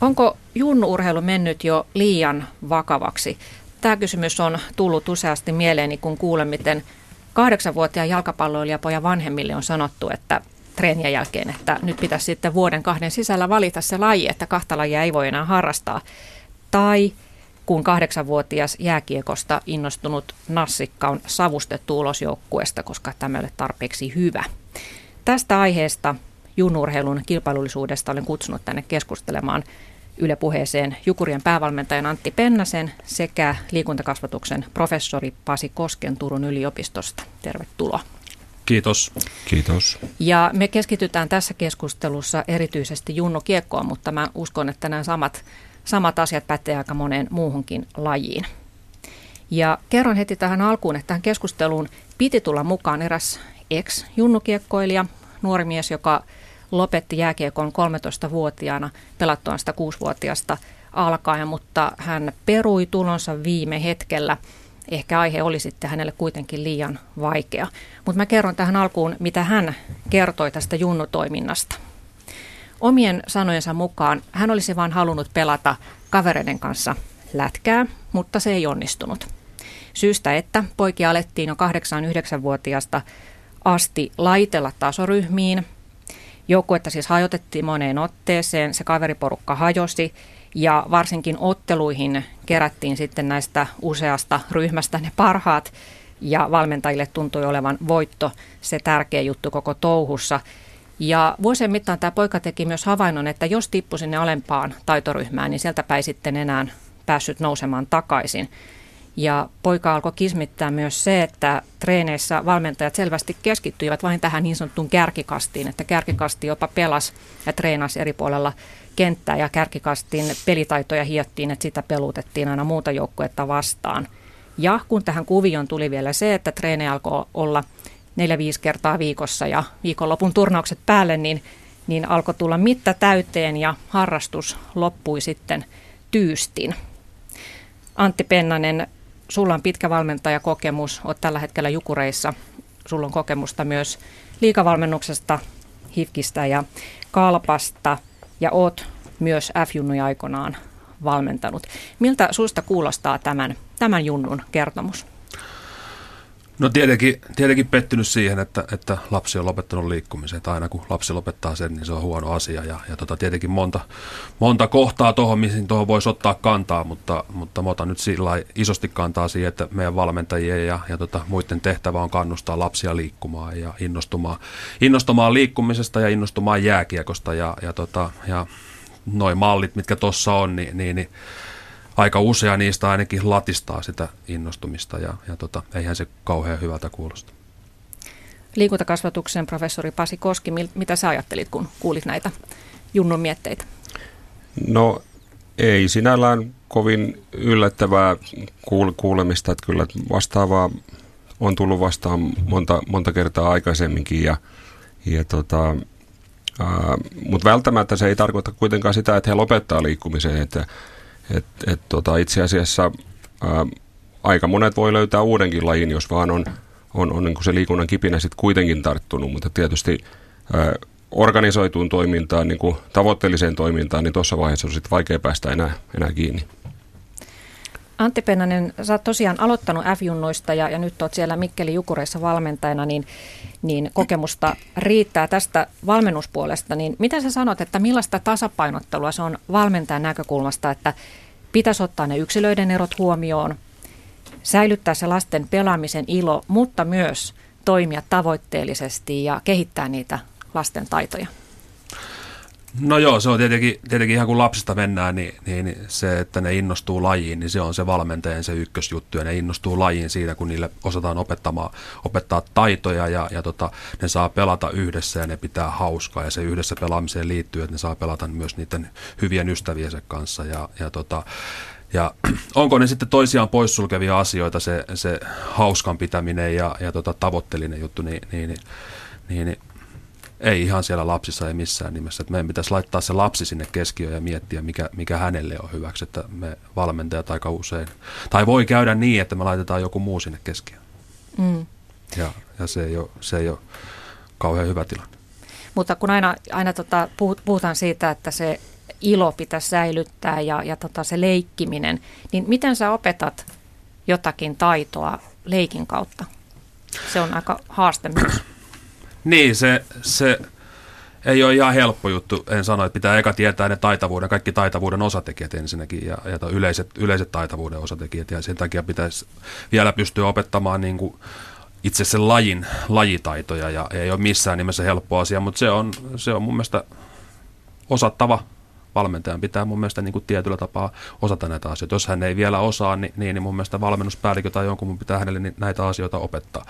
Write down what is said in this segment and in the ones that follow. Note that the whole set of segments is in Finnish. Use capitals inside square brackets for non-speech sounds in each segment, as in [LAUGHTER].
Onko junnuurheilu mennyt jo liian vakavaksi? Tämä kysymys on tullut useasti mieleeni, kun kuulen, miten kahdeksanvuotiaan jalkapalloilijapojan vanhemmille on sanottu, että treenien jälkeen, että nyt pitäisi sitten vuoden kahden sisällä valita se laji, että kahta lajia ei voi enää harrastaa. Tai kun kahdeksanvuotias jääkiekosta innostunut nassikka on savustettu ulos joukkueesta, koska tämä ei ole tarpeeksi hyvä. Tästä aiheesta junurheilun kilpailullisuudesta olen kutsunut tänne keskustelemaan Yle puheeseen Jukurien päävalmentajan Antti Pennasen sekä liikuntakasvatuksen professori Pasi Kosken Turun yliopistosta. Tervetuloa. Kiitos. Kiitos. Ja me keskitytään tässä keskustelussa erityisesti Junno Kiekkoon, mutta mä uskon, että nämä samat, samat asiat pätee aika moneen muuhunkin lajiin. Ja kerron heti tähän alkuun, että tähän keskusteluun piti tulla mukaan eräs ex-junnukiekkoilija, nuori mies, joka lopetti jääkiekon 13-vuotiaana pelattuaan sitä 6-vuotiaasta alkaen, mutta hän perui tulonsa viime hetkellä. Ehkä aihe oli sitten hänelle kuitenkin liian vaikea. Mutta mä kerron tähän alkuun, mitä hän kertoi tästä junnutoiminnasta. Omien sanojensa mukaan hän olisi vain halunnut pelata kavereiden kanssa lätkää, mutta se ei onnistunut. Syystä, että poikia alettiin jo 8-9-vuotiaasta asti laitella tasoryhmiin – Joukkuetta siis hajotettiin moneen otteeseen, se kaveriporukka hajosi ja varsinkin otteluihin kerättiin sitten näistä useasta ryhmästä ne parhaat ja valmentajille tuntui olevan voitto se tärkeä juttu koko touhussa. Ja vuosien mittaan tämä poika teki myös havainnon, että jos tippui sinne alempaan taitoryhmään, niin sieltä päin sitten enää päässyt nousemaan takaisin. Ja poika alkoi kismittää myös se, että treeneissä valmentajat selvästi keskittyivät vain tähän niin sanottuun kärkikastiin, että kärkikasti jopa pelas ja treenasi eri puolella kenttää ja kärkikastin pelitaitoja hiottiin, että sitä pelutettiin aina muuta joukkuetta vastaan. Ja kun tähän kuvioon tuli vielä se, että treene alkoi olla neljä-viisi kertaa viikossa ja viikonlopun turnaukset päälle, niin, niin alkoi tulla mitta täyteen ja harrastus loppui sitten tyystin. Antti Pennanen, sulla on pitkä valmentajakokemus, olet tällä hetkellä Jukureissa. Sulla on kokemusta myös liikavalmennuksesta, HIFKistä ja Kalpasta ja oot myös F-junnuja aikoinaan valmentanut. Miltä susta kuulostaa tämän, tämän junnun kertomus? No tietenkin, tietenkin pettynyt siihen, että, että lapsi on lopettanut liikkumisen. Että aina kun lapsi lopettaa sen, niin se on huono asia. Ja, ja tota, tietenkin monta, monta kohtaa tuohon, mihin tuohon voisi ottaa kantaa, mutta, mutta mä otan nyt sillä isosti kantaa siihen, että meidän valmentajien ja, ja tota, muiden tehtävä on kannustaa lapsia liikkumaan ja innostumaan, innostumaan liikkumisesta ja innostumaan jääkiekosta. Ja, ja, tota, ja noin mallit, mitkä tuossa on, niin, niin, niin aika usea niistä ainakin latistaa sitä innostumista ja, ja tota, eihän se kauhean hyvältä kuulosta. Liikuntakasvatuksen professori Pasi Koski, mitä sä ajattelit, kun kuulit näitä Junnun mietteitä? No ei sinällään kovin yllättävää kuulemista, että kyllä vastaavaa on tullut vastaan monta, monta kertaa aikaisemminkin ja, ja tota, mutta välttämättä se ei tarkoita kuitenkaan sitä, että he lopettaa liikkumisen, että et, et tota, itse asiassa ää, aika monet voi löytää uudenkin lajin, jos vaan on, on, on niin kuin se liikunnan kipinä sitten kuitenkin tarttunut, mutta tietysti ää, organisoituun toimintaan, niin kuin tavoitteelliseen toimintaan, niin tuossa vaiheessa on sitten vaikea päästä enää, enää kiinni. Antti Pennanen, sä oot tosiaan aloittanut F-junnoista ja, ja nyt oot siellä Mikkeli Jukureissa valmentajana, niin, niin kokemusta riittää tästä valmennuspuolesta. Niin mitä sä sanot, että millaista tasapainottelua se on valmentajan näkökulmasta, että pitäisi ottaa ne yksilöiden erot huomioon, säilyttää se lasten pelaamisen ilo, mutta myös toimia tavoitteellisesti ja kehittää niitä lasten taitoja? No joo, se on tietenkin, tietenkin ihan kun lapsista mennään, niin, niin se, että ne innostuu lajiin, niin se on se valmentajan se ykkösjuttu. Ja ne innostuu lajiin siitä, kun niille osataan opettamaan, opettaa taitoja ja, ja tota, ne saa pelata yhdessä ja ne pitää hauskaa. Ja se yhdessä pelaamiseen liittyy, että ne saa pelata myös niiden hyvien ystäviensä kanssa. Ja, ja tota, ja [CLEARS THROAT] onko ne sitten toisiaan poissulkevia asioita, se, se hauskan pitäminen ja, ja tota, tavoitteellinen juttu, niin, niin, niin, niin ei ihan siellä lapsissa ei missään nimessä. Että meidän pitäisi laittaa se lapsi sinne keskiöön ja miettiä, mikä, mikä hänelle on hyväksi. Että me valmentajat aika usein, tai voi käydä niin, että me laitetaan joku muu sinne keskiöön. Mm. Ja, ja se, ei ole, se ei ole kauhean hyvä tilanne. Mutta kun aina, aina tota, puhutaan siitä, että se ilo pitäisi säilyttää ja, ja tota se leikkiminen, niin miten sä opetat jotakin taitoa leikin kautta? Se on aika haaste myös. [CLEARS THROAT] Niin, se, se ei ole ihan helppo juttu. En sano, että pitää eka tietää ne taitavuuden, kaikki taitavuuden osatekijät ensinnäkin ja, ja yleiset, yleiset taitavuuden osatekijät. Ja sen takia pitäisi vielä pystyä opettamaan niin kuin itse sen lajin lajitaitoja ja ei ole missään nimessä helppo asia, mutta se on, se on mun mielestä osattava valmentajan pitää mun mielestä niin kuin tietyllä tapaa osata näitä asioita. Jos hän ei vielä osaa, niin, niin, niin mun mielestä valmennuspäällikö tai jonkun mun pitää hänelle näitä asioita opettaa.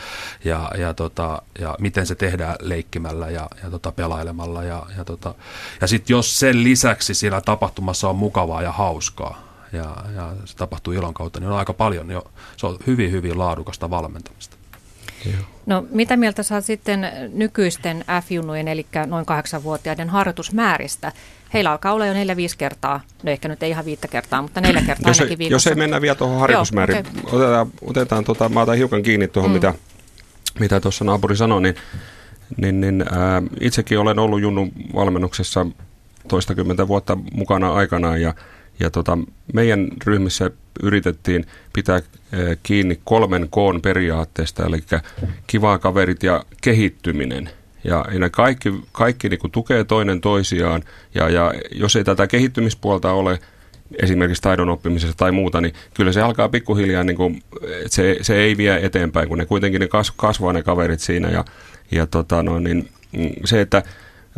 Ja, ja, tota, ja miten se tehdään leikkimällä ja, ja tota, pelailemalla. Ja, ja, tota, ja sitten jos sen lisäksi siinä tapahtumassa on mukavaa ja hauskaa, ja, ja se tapahtuu ilon kautta, niin on aika paljon jo, se on hyvin, hyvin laadukasta valmentamista. No mitä mieltä saat sitten nykyisten F-junujen, eli noin kahdeksanvuotiaiden harjoitusmääristä? Heillä alkaa olla jo neljä, viisi kertaa, no ehkä nyt ei ihan viittä kertaa, mutta neljä kertaa jos ainakin ei, Jos ei mennä vielä tuohon harjoitusmääriin, Joo, okay. otetaan, otetaan tota, mä otan hiukan kiinni tuohon, mm. mitä, mitä tuossa naapuri sanoi, niin, niin, niin ää, itsekin olen ollut Junnun valmennuksessa toistakymmentä vuotta mukana aikanaan ja ja tota, meidän ryhmissä yritettiin pitää eh, kiinni kolmen koon periaatteesta, eli kivaa kaverit ja kehittyminen. Ja, ja ne kaikki, kaikki niin kuin tukee toinen toisiaan, ja, ja jos ei tätä kehittymispuolta ole, esimerkiksi taidon oppimisessa tai muuta, niin kyllä se alkaa pikkuhiljaa, niin kuin, että se, se ei vie eteenpäin, kun ne kuitenkin ne kas, kasvaa ne kaverit siinä. Ja, ja tota, no, niin, mm, se, että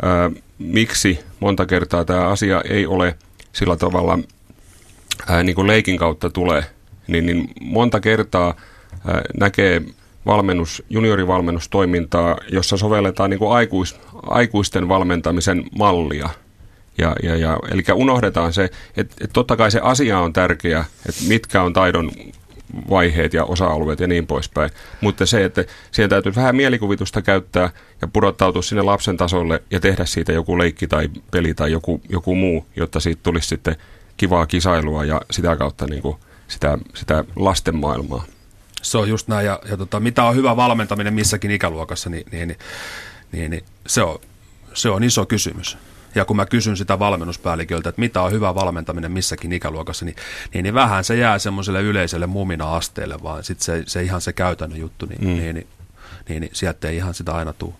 ää, miksi monta kertaa tämä asia ei ole – sillä tavalla ää, niin kuin leikin kautta tulee, niin, niin monta kertaa ää, näkee valmennus, juniorivalmennustoimintaa, jossa sovelletaan niin kuin aikuis, aikuisten valmentamisen mallia. Ja, ja, ja, eli unohdetaan se, että, että totta kai se asia on tärkeä, että mitkä on taidon vaiheet ja osa-alueet ja niin poispäin. Mutta se, että siihen täytyy vähän mielikuvitusta käyttää ja pudottautua sinne lapsen tasolle ja tehdä siitä joku leikki tai peli tai joku, joku muu, jotta siitä tulisi sitten kivaa kisailua ja sitä kautta niin kuin sitä, sitä lasten maailmaa. Se on just näin, ja, ja tota, mitä on hyvä valmentaminen missäkin ikäluokassa, niin, niin, niin, niin, niin se, on, se on iso kysymys. Ja kun mä kysyn sitä valmennuspäälliköltä, että mitä on hyvä valmentaminen missäkin ikäluokassa, niin, niin, niin vähän se jää semmoiselle yleiselle mumina-asteelle, vaan sitten se, se ihan se käytännön juttu, niin, mm. niin, niin, niin, niin sieltä ei ihan sitä aina tule.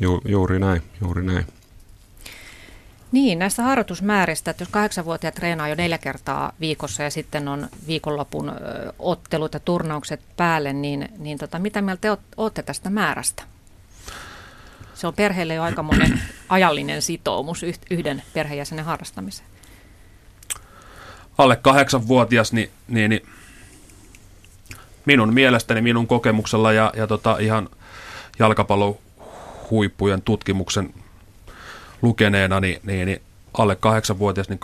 Ju, juuri näin, juuri näin. Niin, näistä harjoitusmääristä, että jos kahdeksanvuotiaat treenaa jo neljä kertaa viikossa ja sitten on viikonlopun ottelut ja turnaukset päälle, niin, niin tota, mitä mieltä te olette tästä määrästä? Se on perheelle jo aika monen [CLEARS THROAT] ajallinen sitoumus yhden perheenjäsenen harrastamiseen. Alle kahdeksanvuotias, niin, niin, niin minun mielestäni, minun kokemuksella ja, ja tota ihan jalkapallon huippujen tutkimuksen lukeneena, niin, niin, niin alle kahdeksanvuotias niin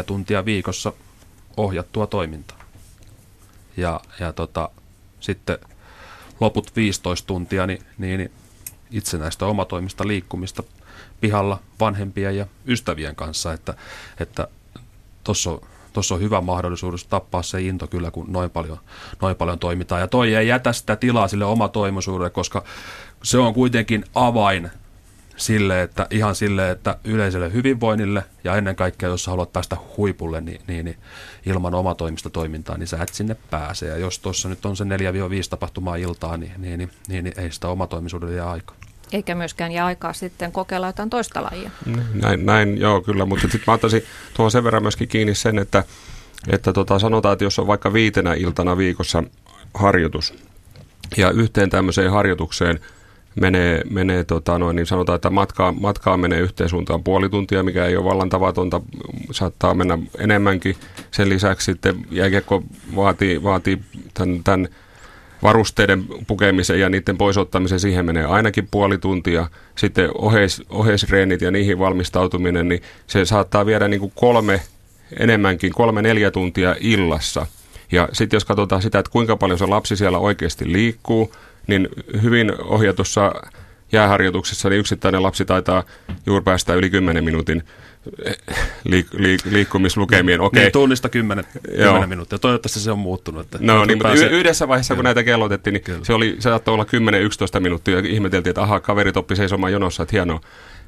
2-4 tuntia viikossa ohjattua toimintaa. Ja, ja tota, sitten loput 15 tuntia niin, niin, itsenäistä omatoimista liikkumista pihalla vanhempien ja ystävien kanssa, että että tuossa on, tossa on hyvä mahdollisuus tappaa se into kyllä, kun noin paljon, noin paljon toimitaan. Ja toi ei jätä sitä tilaa sille omatoimisuudelle, koska se on kuitenkin avain sille, että ihan sille, että yleiselle hyvinvoinnille ja ennen kaikkea, jos haluat päästä huipulle, niin, niin, niin ilman omatoimista toimintaa, niin sä et sinne pääse. Ja jos tuossa nyt on se 4-5 tapahtumaa iltaa, niin, niin, niin, niin, niin ei sitä omatoimisuudelle jää aikaa. Eikä myöskään jää aikaa sitten kokeilla jotain toista lajia. Näin, näin joo kyllä, mutta sitten mä ottaisin tuohon sen verran myöskin kiinni sen, että, että tota, sanotaan, että jos on vaikka viitenä iltana viikossa harjoitus, ja yhteen tämmöiseen harjoitukseen – menee, menee tota noin, niin sanotaan, että matkaa, matkaa menee yhteen suuntaan puoli tuntia, mikä ei ole vallan tavatonta, saattaa mennä enemmänkin. Sen lisäksi sitten jääkiekko vaatii, vaatii tämän, tämän varusteiden pukemisen ja niiden poisottamisen, siihen menee ainakin puoli tuntia. Sitten oheis, oheisreenit ja niihin valmistautuminen, niin se saattaa viedä niin kuin kolme enemmänkin, kolme-neljä tuntia illassa. Ja sitten jos katsotaan sitä, että kuinka paljon se lapsi siellä oikeasti liikkuu, niin hyvin ohjatussa jääharjoituksessa niin yksittäinen lapsi taitaa juuri päästä yli 10 minuutin eh, liik- liik- liikkumislukemien. Okei. Niin, tunnista 10, 10 minuuttia. Toivottavasti se on muuttunut. Että no niin, pääsee... yhdessä vaiheessa, kun näitä kellotettiin, niin Kyllä. se, oli, se saattoi olla 10-11 minuuttia. Ja ihmeteltiin, että aha, kaverit oppi seisomaan jonossa, että hienoa.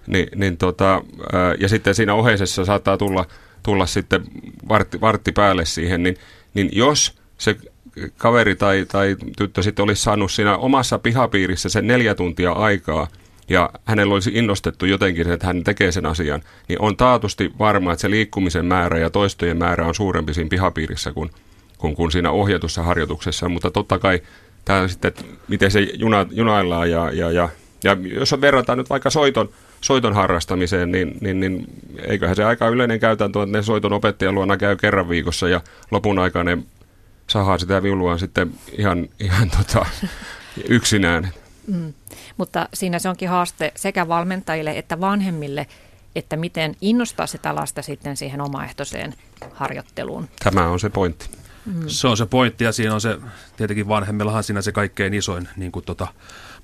Niin, niin tota, ja sitten siinä oheisessa saattaa tulla, tulla sitten vartti, vartti päälle siihen, niin, niin jos se kaveri tai, tai tyttö sitten olisi saanut siinä omassa pihapiirissä sen neljä tuntia aikaa, ja hänellä olisi innostettu jotenkin, että hän tekee sen asian, niin on taatusti varma, että se liikkumisen määrä ja toistojen määrä on suurempi siinä pihapiirissä kuin, kuin, kuin siinä ohjatussa harjoituksessa. Mutta totta kai tämä sitten, että miten se juna, junaillaan ja, ja, ja, ja jos verrataan nyt vaikka soiton, soiton harrastamiseen, niin, niin, niin eiköhän se aika yleinen käytäntö, että ne soiton opettajan luona käy kerran viikossa ja lopun aikaa ne sahaa sitä viulua sitten ihan, ihan tota, yksinään. Mm. Mutta siinä se onkin haaste sekä valmentajille että vanhemmille, että miten innostaa sitä lasta sitten siihen omaehtoiseen harjoitteluun. Tämä on se pointti. Mm. Se on se pointti ja siinä on se, tietenkin vanhemmillahan siinä se kaikkein isoin niin kuin tota,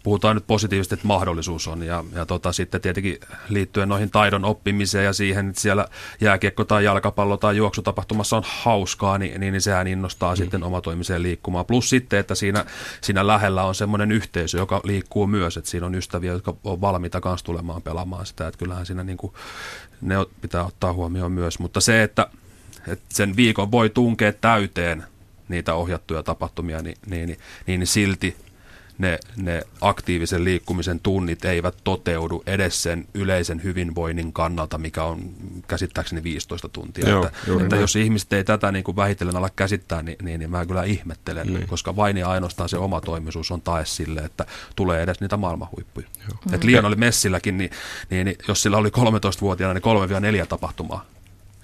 puhutaan nyt positiivisesti, että mahdollisuus on. Ja, ja tota, sitten tietenkin liittyen noihin taidon oppimiseen ja siihen, että siellä jääkiekko tai jalkapallo tai juoksutapahtumassa on hauskaa, niin, niin, niin sehän innostaa mm. sitten omatoimiseen liikkumaan. Plus sitten, että siinä, siinä lähellä on semmoinen yhteisö, joka liikkuu myös, että siinä on ystäviä, jotka on valmiita kanssa tulemaan pelaamaan sitä, että kyllähän siinä niin kuin, ne pitää ottaa huomioon myös. Mutta se, että, että sen viikon voi tunkea täyteen niitä ohjattuja tapahtumia, niin, niin, niin, niin silti ne, ne aktiivisen liikkumisen tunnit eivät toteudu edes sen yleisen hyvinvoinnin kannalta, mikä on käsittääkseni 15 tuntia. Joo, että, että jos ihmiset ei tätä niin kuin vähitellen ala käsittää, niin, niin, niin mä kyllä ihmettelen, niin. koska vain ja ainoastaan se oma toimisuus on tae sille, että tulee edes niitä maailmanhuippuja. Mm. Et liian oli Messilläkin, niin, niin, niin jos sillä oli 13-vuotiaana niin 3-4 tapahtumaa,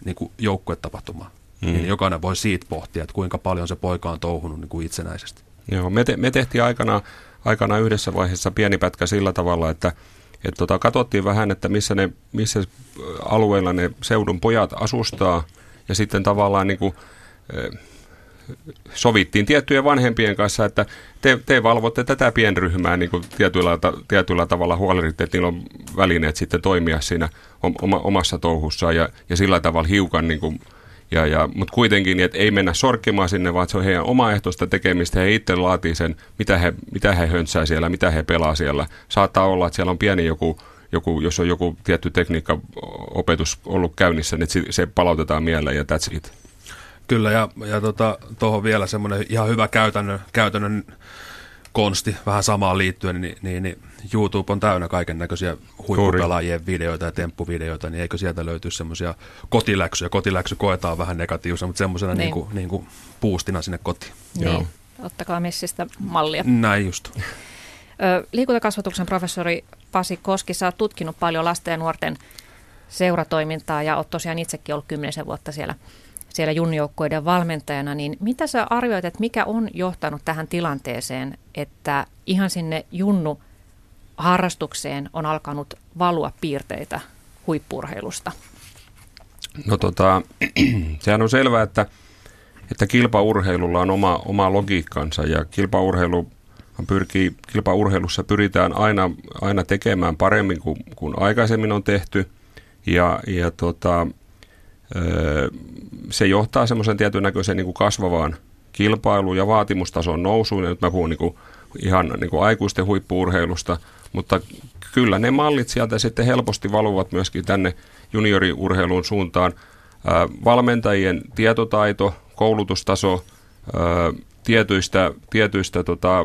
niin kuin joukkuetapahtumaa, mm. niin jokainen voi siitä pohtia, että kuinka paljon se poika on touhunut niin kuin itsenäisesti. Joo, me, te, me tehtiin aikana, aikana yhdessä vaiheessa pieni pätkä sillä tavalla, että et tota, katsottiin vähän, että missä, ne, missä alueilla ne seudun pojat asustaa. Ja sitten tavallaan niin kuin, sovittiin tiettyjen vanhempien kanssa, että te, te valvotte tätä pienryhmää niin kuin tietyllä, tietyllä tavalla huolehditte, että niillä on välineet sitten toimia siinä oma, omassa touhussaan. Ja, ja sillä tavalla hiukan niin kuin ja, ja, mutta kuitenkin, niin, että ei mennä sorkkimaan sinne, vaan se on heidän omaehtoista tekemistä. He itse laatii sen, mitä he, mitä he höntsää siellä, mitä he pelaa siellä. Saattaa olla, että siellä on pieni joku, joku jos on joku tietty tekniikka-opetus ollut käynnissä, niin se, palautetaan mieleen ja that's it. Kyllä, ja, ja tuohon tota, vielä semmoinen ihan hyvä käytännön, käytännön konsti vähän samaan liittyen, niin, niin, niin YouTube on täynnä kaiken näköisiä huippupelaajien videoita ja temppuvideoita, niin eikö sieltä löytyisi semmoisia kotiläksyjä. Kotiläksy koetaan vähän negatiivisena, mutta semmoisena niin. Niin kuin, niin kuin puustina sinne kotiin. Niin. Joo. Ottakaa messistä mallia. Näin just. Liikuntakasvatuksen professori Pasi Koski, sä oot tutkinut paljon lasten ja nuorten seuratoimintaa ja oot tosiaan itsekin ollut kymmenisen vuotta siellä siellä junnijoukkueiden valmentajana, niin mitä sä arvioit, että mikä on johtanut tähän tilanteeseen, että ihan sinne junnu harrastukseen on alkanut valua piirteitä huippurheilusta? No tota, [CLEARS THROAT] sehän on selvää, että, että kilpaurheilulla on oma, oma logiikkansa ja kilpaurheilu pyrkii, kilpaurheilussa pyritään aina, aina tekemään paremmin kuin, kuin aikaisemmin on tehty. Ja, ja tota, se johtaa semmoisen tietyn näköisen niin kuin kasvavaan kilpailuun ja vaatimustason nousuun. Ja nyt mä puhun niin kuin, ihan niin kuin aikuisten huippuurheilusta, mutta kyllä ne mallit sieltä sitten helposti valuvat myöskin tänne junioriurheilun suuntaan. Valmentajien tietotaito, koulutustaso tietyistä, tietyistä tota,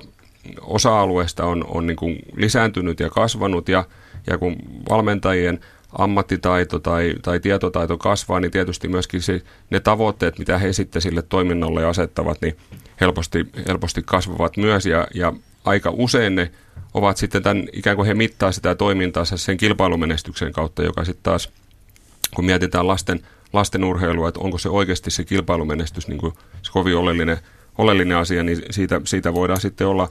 osa-alueista on, on niin kuin lisääntynyt ja kasvanut ja, ja kun valmentajien ammattitaito tai, tai tietotaito kasvaa, niin tietysti myöskin se, ne tavoitteet, mitä he sitten sille toiminnolle asettavat, niin helposti, helposti kasvavat myös ja, ja aika usein ne ovat sitten tämän, ikään kuin he mittaa sitä toimintaansa sen kilpailumenestyksen kautta, joka sitten taas, kun mietitään lasten, lasten urheilua, että onko se oikeasti se kilpailumenestys niin kuin se kovin oleellinen, oleellinen asia, niin siitä, siitä voidaan sitten olla,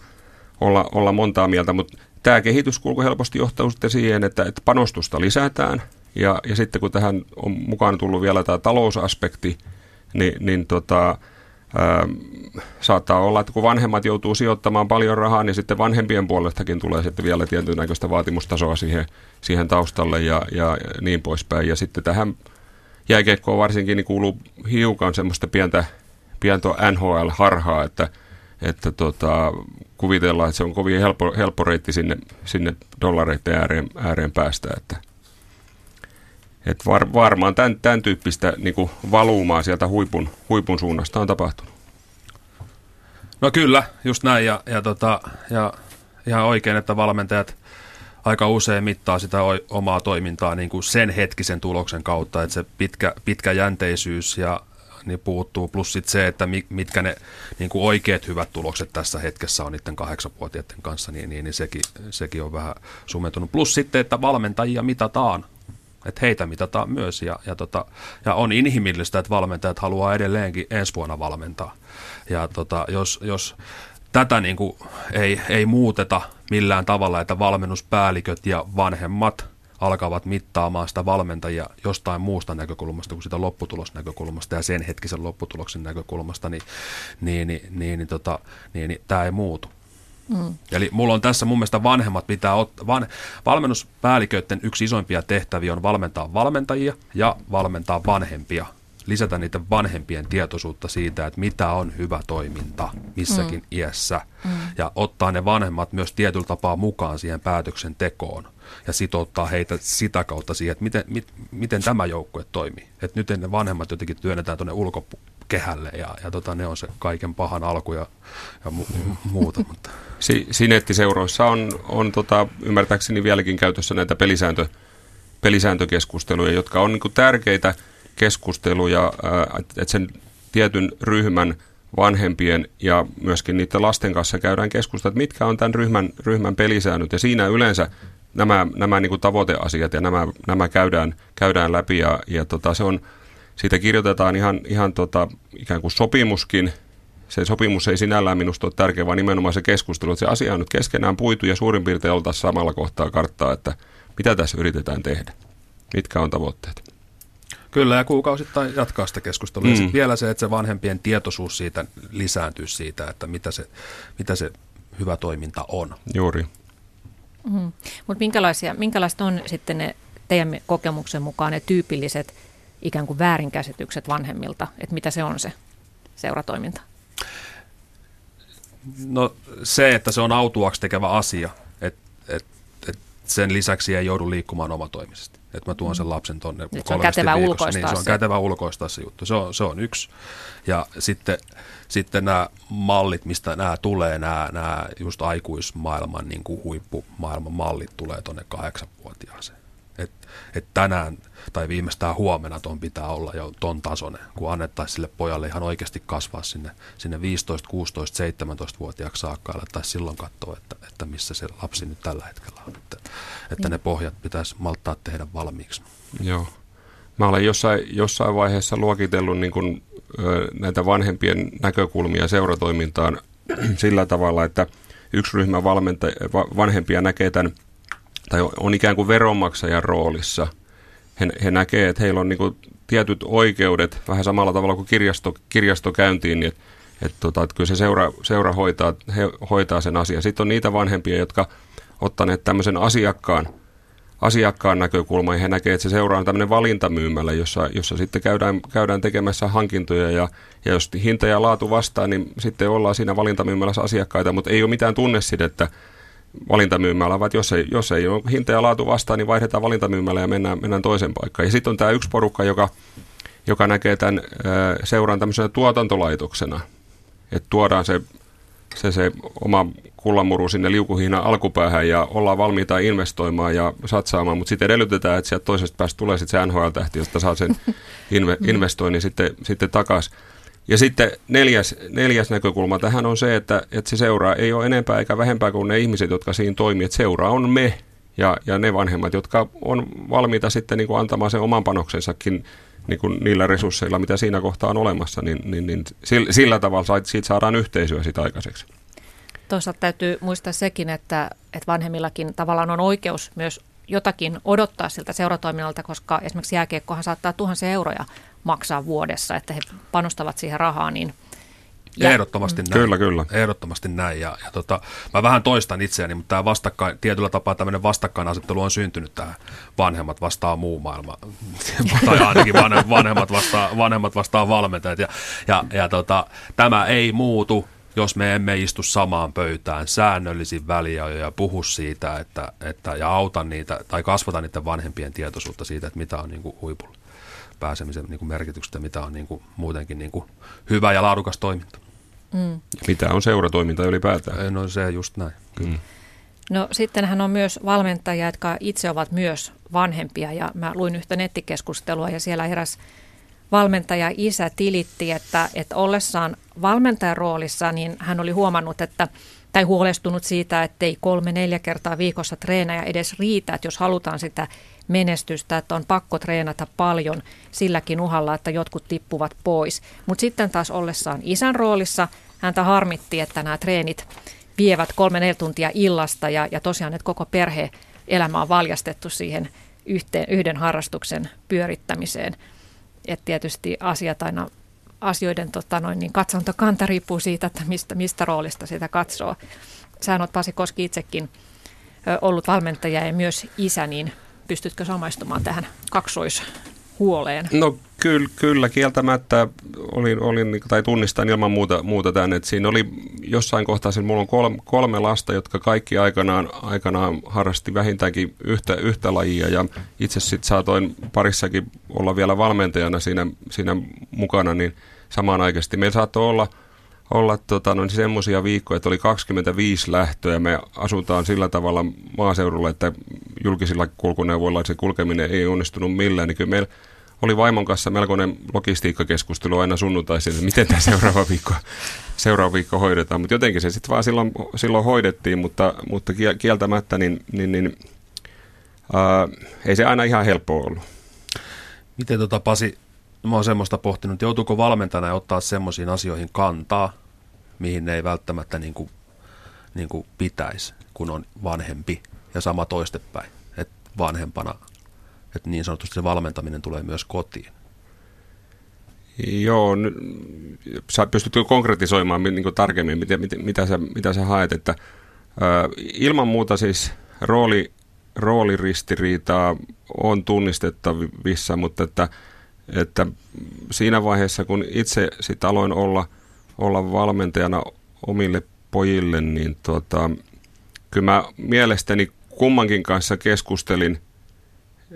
olla, olla montaa mieltä, mutta tämä kehityskulku helposti johtaa sitten siihen, että, että panostusta lisätään. Ja, ja sitten kun tähän on mukaan tullut vielä tämä talousaspekti, niin, niin tota, saattaa olla, että kun vanhemmat joutuu sijoittamaan paljon rahaa, niin sitten vanhempien puolestakin tulee sitten vielä tietyn näköistä vaatimustasoa siihen, siihen taustalle ja, ja niin poispäin. Ja sitten tähän jääkiekkoon varsinkin niin kuuluu hiukan semmoista pientä, pientä NHL-harhaa, että, että tota, kuvitellaan, että se on kovin helppo, helppo reitti sinne, sinne dollareiden ääreen, ääreen päästä. Että et var, varmaan tämän, tämän tyyppistä niin kuin valuumaa sieltä huipun, huipun suunnasta on tapahtunut. No kyllä, just näin ja, ja, tota, ja ihan oikein, että valmentajat aika usein mittaa sitä omaa toimintaa niin kuin sen hetkisen tuloksen kautta, että se pitkä, pitkä jänteisyys ja niin puuttuu, plus sit se, että mitkä ne niin kuin oikeat hyvät tulokset tässä hetkessä on niiden kahdeksanvuotiaiden kanssa, niin, niin, niin sekin, sekin on vähän sumentunut. Plus sitten, että valmentajia mitataan että heitä mitataan myös ja, ja, tota, ja on inhimillistä, että valmentajat haluaa edelleenkin ensi vuonna valmentaa. Ja tota, jos, jos tätä niin kuin ei, ei muuteta millään tavalla, että valmennuspäälliköt ja vanhemmat alkavat mittaamaan sitä valmentajia jostain muusta näkökulmasta kuin sitä lopputulosnäkökulmasta ja sen hetkisen lopputuloksen näkökulmasta, niin, niin, niin, niin, niin, tota, niin, niin tämä ei muutu. Mm. Eli mulla on tässä mun mielestä vanhemmat pitää ottaa, van, valmennuspäälliköiden yksi isoimpia tehtäviä on valmentaa valmentajia ja valmentaa vanhempia lisätä niiden vanhempien tietoisuutta siitä, että mitä on hyvä toiminta missäkin mm. iässä. Mm. Ja ottaa ne vanhemmat myös tietyllä tapaa mukaan siihen päätöksentekoon ja sitouttaa heitä sitä kautta siihen, että miten, mit, miten tämä joukkue toimii. Että nyt ne vanhemmat jotenkin työnnetään tuonne ulkokehälle ja, ja tota, ne on se kaiken pahan alku ja, ja mu- muuta. Mutta. [LAUGHS] Si- Sinettiseuroissa on, on tota, ymmärtääkseni vieläkin käytössä näitä pelisääntö, pelisääntökeskusteluja, jotka on niin tärkeitä – keskusteluja, että sen tietyn ryhmän vanhempien ja myöskin niiden lasten kanssa käydään keskustelua, että mitkä on tämän ryhmän, ryhmän pelisäännöt. Ja siinä yleensä nämä, nämä niin tavoiteasiat ja nämä, nämä käydään, käydään läpi ja, ja tota, se on, siitä kirjoitetaan ihan, ihan tota, ikään kuin sopimuskin. Se sopimus ei sinällään minusta ole tärkeä, vaan nimenomaan se keskustelu, että se asia on nyt keskenään puitu ja suurin piirtein oltaisiin samalla kohtaa karttaa, että mitä tässä yritetään tehdä, mitkä on tavoitteet. Kyllä, ja kuukausittain jatkaa sitä keskustelua. Mm. Ja sitten vielä se, että se vanhempien tietoisuus siitä lisääntyy siitä, että mitä se, mitä se hyvä toiminta on. Juuri. Mm. Mutta minkälaisia, minkälaiset on sitten ne teidän kokemuksen mukaan ne tyypilliset ikään kuin väärinkäsitykset vanhemmilta, että mitä se on se seuratoiminta? No se, että se on autuaksi tekevä asia, että et, et sen lisäksi ei joudu liikkumaan omatoimisesti että mä tuon sen lapsen tuonne Se on kätevä ulkoistaa niin, se. on kätevä ulkoistaa se juttu. Se on, se on yksi. Ja sitten, sitten nämä mallit, mistä nämä tulee, nämä, nämä just aikuismaailman niin kuin huippumaailman mallit tulee tuonne kahdeksanvuotiaaseen. Et, et tänään tai viimeistään huomenna ton pitää olla jo ton tasoinen, kun annettaisiin sille pojalle ihan oikeasti kasvaa sinne, sinne 15, 16, 17-vuotiaaksi saakka, alettaisiin silloin katsoa, että, että missä se lapsi nyt tällä hetkellä on. Että, että ne pohjat pitäisi malttaa tehdä valmiiksi. Joo. Mä olen jossain, jossain vaiheessa luokitellut niin kuin, ö, näitä vanhempien näkökulmia seuratoimintaan [CLEARS THROAT] sillä tavalla, että yksi ryhmä valmenta, vanhempia näkee tämän, tai on ikään kuin veronmaksajan roolissa. He, he näkee, että heillä on niin kuin tietyt oikeudet, vähän samalla tavalla kuin kirjasto, kirjastokäyntiin, niin että et, tota, et kyllä se seura, seura hoitaa, he hoitaa sen asian. Sitten on niitä vanhempia, jotka ottaneet tämmöisen asiakkaan, asiakkaan näkökulman ja he näkevät, että se seuraa on tämmöinen valintamyymällä, jossa, jossa sitten käydään, käydään tekemässä hankintoja ja, ja jos hinta ja laatu vastaa, niin sitten ollaan siinä valintamyymälässä asiakkaita, mutta ei ole mitään tunnesidettä valintamyymällä, vaan jos ei, jos ei ole hinta ja laatu vastaan, niin vaihdetaan valintamyymällä ja mennään, mennään toiseen paikkaan. Ja sitten on tämä yksi porukka, joka, joka näkee tämän seuraan tämmöisenä tuotantolaitoksena, että tuodaan se, se, se oma kullanmuru sinne liukuhiinan alkupäähän ja ollaan valmiita investoimaan ja satsaamaan, mutta sitten edellytetään, että sieltä toisesta päästä tulee sitten se NHL-tähti, josta saa sen [LAUGHS] inve- investoinnin sitten, sitten takaisin. Ja sitten neljäs, neljäs näkökulma tähän on se, että, että se seuraa ei ole enempää eikä vähempää kuin ne ihmiset, jotka siinä toimii. Että seuraa on me ja, ja ne vanhemmat, jotka on valmiita sitten niin kuin antamaan sen oman panoksensakin niin kuin niillä resursseilla, mitä siinä kohtaa on olemassa, niin, niin, niin sillä, sillä tavalla siitä saadaan yhteisöä sitä aikaiseksi. Toisaalta täytyy muistaa sekin, että, että vanhemmillakin tavallaan on oikeus myös jotakin odottaa siltä seuratoiminnalta, koska esimerkiksi jääkiekkohan saattaa tuhansia euroja maksaa vuodessa, että he panostavat siihen rahaa, niin ja, Ehdottomasti näin. Kyllä, kyllä. Ehdottomasti näin. Ja, ja tota, mä vähän toistan itseäni, mutta tämä vastakkain, tietyllä tapaa tämmöinen vastakkainasettelu on syntynyt tähän vanhemmat vastaa muu maailma, [LAUGHS] tai ainakin vanhemmat vastaa, vanhemmat vastaa valmentajat. Ja, ja, ja tota, tämä ei muutu jos me emme istu samaan pöytään säännöllisin väliä ja puhu siitä, että, että, ja auta niitä tai kasvata niiden vanhempien tietoisuutta siitä, että mitä on niin kuin huipulla pääsemisen niin kuin merkityksestä, mitä on niin kuin muutenkin niin kuin hyvä ja laadukas toiminta. Mm. Mitä on seuratoiminta ylipäätään? No se just näin. Mm. No sittenhän on myös valmentajia, jotka itse ovat myös vanhempia ja mä luin yhtä nettikeskustelua ja siellä eräs valmentaja isä tilitti, että, että ollessaan valmentajan roolissa, niin hän oli huomannut, että tai huolestunut siitä, että ei kolme-neljä kertaa viikossa treenaja edes riitä, että jos halutaan sitä menestystä, että on pakko treenata paljon silläkin uhalla, että jotkut tippuvat pois. Mutta sitten taas ollessaan isän roolissa häntä harmitti, että nämä treenit vievät kolme-neljä tuntia illasta ja, ja tosiaan, että koko perhe elämä on valjastettu siihen yhteen, yhden harrastuksen pyörittämiseen. Että tietysti asiat aina, asioiden tota noin, niin katsontokanta riippuu siitä, että mistä, mistä roolista sitä katsoo. Sä oot Pasi Koski itsekin ollut valmentaja ja myös isä, niin pystytkö samaistumaan tähän kaksoishuoleen? No kyllä, kyllä kieltämättä olin, olin, tai tunnistan ilman muuta, muuta tämän, että siinä oli jossain kohtaa, mulla on kolme, kolme lasta, jotka kaikki aikanaan, aikanaan harrasti vähintäänkin yhtä, yhtä lajia ja itse sitten saatoin parissakin olla vielä valmentajana siinä, siinä mukana, niin samanaikaisesti meillä saattoi olla – olla tota, no, semmoisia viikkoja, että oli 25 lähtöä. Me asutaan sillä tavalla maaseudulla, että julkisilla kulkuneuvoilla se kulkeminen ei onnistunut millään. Niin kyllä meillä oli vaimon kanssa melkoinen logistiikkakeskustelu aina sunnuntaisin, että miten tämä seuraava viikko, seuraava viikko hoidetaan. Mutta jotenkin se sitten vaan silloin, silloin hoidettiin, mutta, mutta kieltämättä niin, niin, niin ää, ei se aina ihan helppoa ollut. Miten tota Pasi, mä oon semmoista pohtinut, joutuuko valmentajana ottaa semmoisiin asioihin kantaa, mihin ne ei välttämättä niin kuin, niin kuin pitäisi, kun on vanhempi ja sama toistepäin. Että vanhempana, että niin sanotusti se valmentaminen tulee myös kotiin. Joo, n- sä pystyt konkretisoimaan niin kuin tarkemmin, mitä, mitä, mitä, sä, mitä sä haet, että ö, ilman muuta siis rooli, rooliristiriitaa on tunnistettavissa, mutta että, että siinä vaiheessa, kun itse sit aloin olla – olla valmentajana omille pojille, niin tota, kyllä mä mielestäni kummankin kanssa keskustelin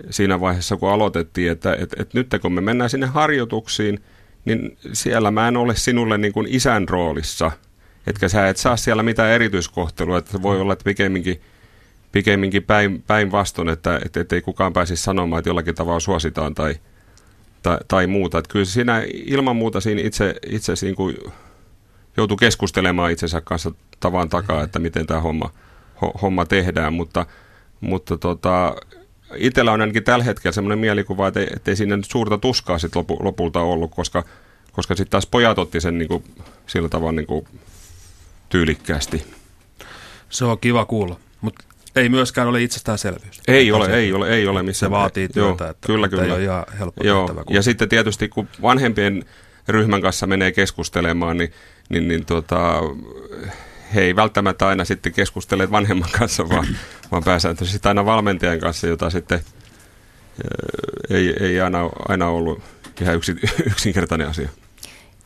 siinä vaiheessa, kun aloitettiin, että et, et nyt kun me mennään sinne harjoituksiin, niin siellä mä en ole sinulle niin kuin isän roolissa, etkä sä et saa siellä mitään erityiskohtelua, että voi olla, että pikemminkin, pikemminkin päin, päinvastoin, että et, et ei kukaan pääsisi sanomaan, että jollakin tavalla suositaan tai, tai, tai muuta. Että kyllä siinä ilman muuta siinä itse, itse niin kuin joutui keskustelemaan itsensä kanssa tavan takaa, että miten tämä homma, ho, homma tehdään, mutta, mutta tota, itsellä on ainakin tällä hetkellä semmoinen mielikuva, että ei, että ei siinä suurta tuskaa sit lopu, lopulta ollut, koska, koska sitten taas pojat otti sen niin kuin, sillä tavalla niin kuin, tyylikkäästi. Se on kiva kuulla, mutta ei myöskään ole itsestäänselvyys. Ei ole, ei ole, ei ole missä Se vaatii työtä, joo, että, kyllä, kyllä. ei ole ihan helppo Joo. Ja sitten tietysti kun vanhempien ryhmän kanssa menee keskustelemaan, niin, niin, niin tuota, he ei välttämättä aina sitten keskustele vanhemman kanssa, vaan, vaan pääsääntöisesti aina valmentajan kanssa, jota sitten ei, ei aina, aina ollut ihan yksi, yksinkertainen asia.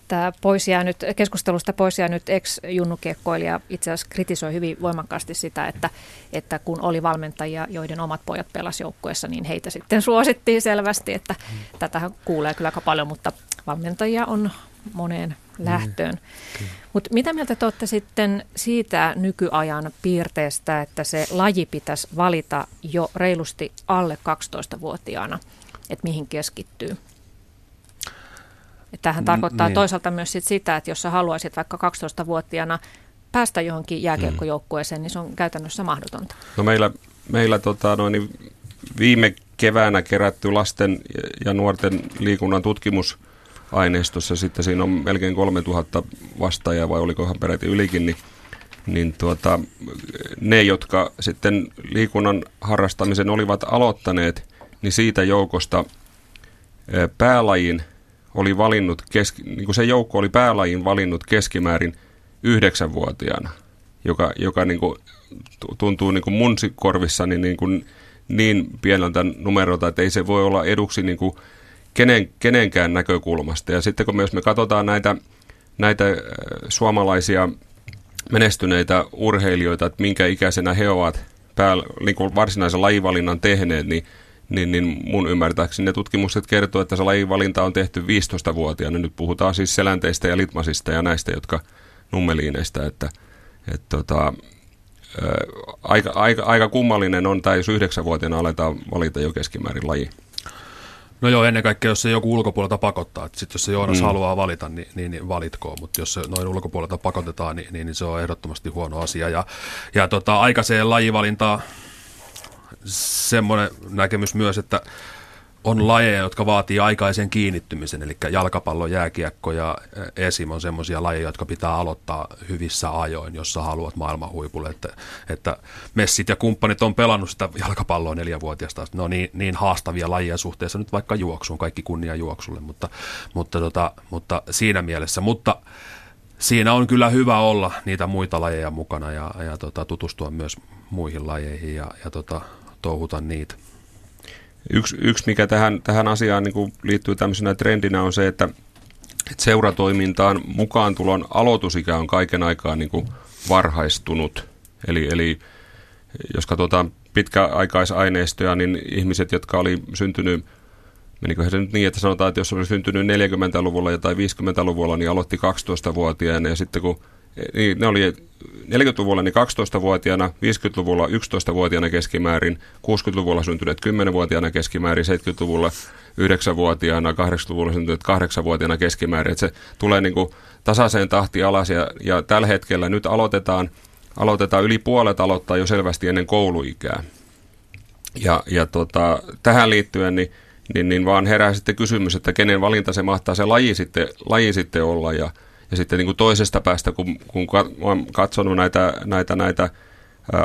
Tämä pois nyt, keskustelusta pois nyt ex-junnukiekkoilija itse asiassa kritisoi hyvin voimakkaasti sitä, että, että kun oli valmentajia, joiden omat pojat pelasivat joukkueessa, niin heitä sitten suosittiin selvästi, että tätähän kuulee kyllä aika paljon, mutta valmentajia on moneen mm. lähtöön. Mm. Mutta mitä mieltä te olette sitten siitä nykyajan piirteestä, että se laji pitäisi valita jo reilusti alle 12-vuotiaana, että mihin keskittyy? Tähän tarkoittaa niin. toisaalta myös sit sitä, että jos sä haluaisit vaikka 12-vuotiaana päästä johonkin jääkiekkojoukkueeseen, niin se on käytännössä mahdotonta. No meillä, meillä tota, noin, niin viime keväänä kerätty lasten ja nuorten liikunnan tutkimusaineistossa, sitten siinä on melkein 3000 vastaajaa, vai olikohan peräti ylikin, niin, niin tuota, ne, jotka sitten liikunnan harrastamisen olivat aloittaneet, niin siitä joukosta päälajin oli valinnut, keski, niin kuin se joukko oli päälajin valinnut keskimäärin yhdeksänvuotiaana, joka, joka niin kuin tuntuu niin kuin mun korvissani niin, kuin niin pieneltä numerolta, että ei se voi olla eduksi niin kuin kenen, kenenkään näkökulmasta. Ja sitten kun me, jos me katsotaan näitä, näitä suomalaisia menestyneitä urheilijoita, että minkä ikäisenä he ovat päällä, niin kuin varsinaisen lajivalinnan tehneet, niin, niin, niin mun ymmärtääkseni ne tutkimukset kertoo, että se lajivalinta on tehty 15-vuotiaana. Nyt puhutaan siis selänteistä ja litmasista ja näistä, jotka nummeliineistä, että, että tota, aika, aika, aika kummallinen on, tai jos yhdeksänvuotiaana aletaan valita jo keskimäärin laji. No joo, ennen kaikkea jos se joku ulkopuolelta pakottaa. Sitten jos se Joonas mm. haluaa valita, niin, niin, niin valitkoon. Mutta jos se noin ulkopuolelta pakotetaan, niin, niin, niin se on ehdottomasti huono asia. Ja, ja tota, aikaiseen lajivalintaa semmoinen näkemys myös, että on lajeja, jotka vaatii aikaisen kiinnittymisen, eli jalkapallo, jääkiekko ja esim. on semmoisia lajeja, jotka pitää aloittaa hyvissä ajoin, jos sä haluat maailman huipulle. Että, että messit ja kumppanit on pelannut sitä jalkapalloa neljävuotiaasta. Ne on niin, niin haastavia lajeja suhteessa nyt vaikka juoksuun, kaikki kunnia juoksulle, mutta, mutta, tota, mutta siinä mielessä. Mutta siinä on kyllä hyvä olla niitä muita lajeja mukana ja, ja tota, tutustua myös muihin lajeihin ja, ja tota, touhuta niitä. Yksi, yksi mikä tähän, tähän asiaan niin kuin liittyy tämmöisenä trendinä on se, että, että seuratoimintaan mukaan tulon aloitusikä on kaiken aikaa niin kuin varhaistunut. Eli, eli jos katsotaan pitkäaikaisaineistoja, niin ihmiset, jotka oli syntynyt, menikö se nyt niin, että sanotaan, että jos oli syntynyt 40-luvulla tai 50-luvulla, niin aloitti 12-vuotiaana ja sitten kun niin ne oli 40-luvulla niin 12-vuotiaana, 50-luvulla 11-vuotiaana keskimäärin, 60-luvulla syntyneet 10-vuotiaana keskimäärin, 70-luvulla 9-vuotiaana, 80-luvulla syntyneet 8-vuotiaana keskimäärin. Että se tulee niin kuin tasaiseen tahtiin alas ja, ja tällä hetkellä nyt aloitetaan, aloitetaan yli puolet aloittaa jo selvästi ennen kouluikää. Ja, ja tota, tähän liittyen niin, niin, niin vaan herää sitten kysymys, että kenen valinta se mahtaa se laji sitten, laji sitten olla ja, ja sitten niin kuin toisesta päästä, kun, kun olen katsonut näitä, näitä, näitä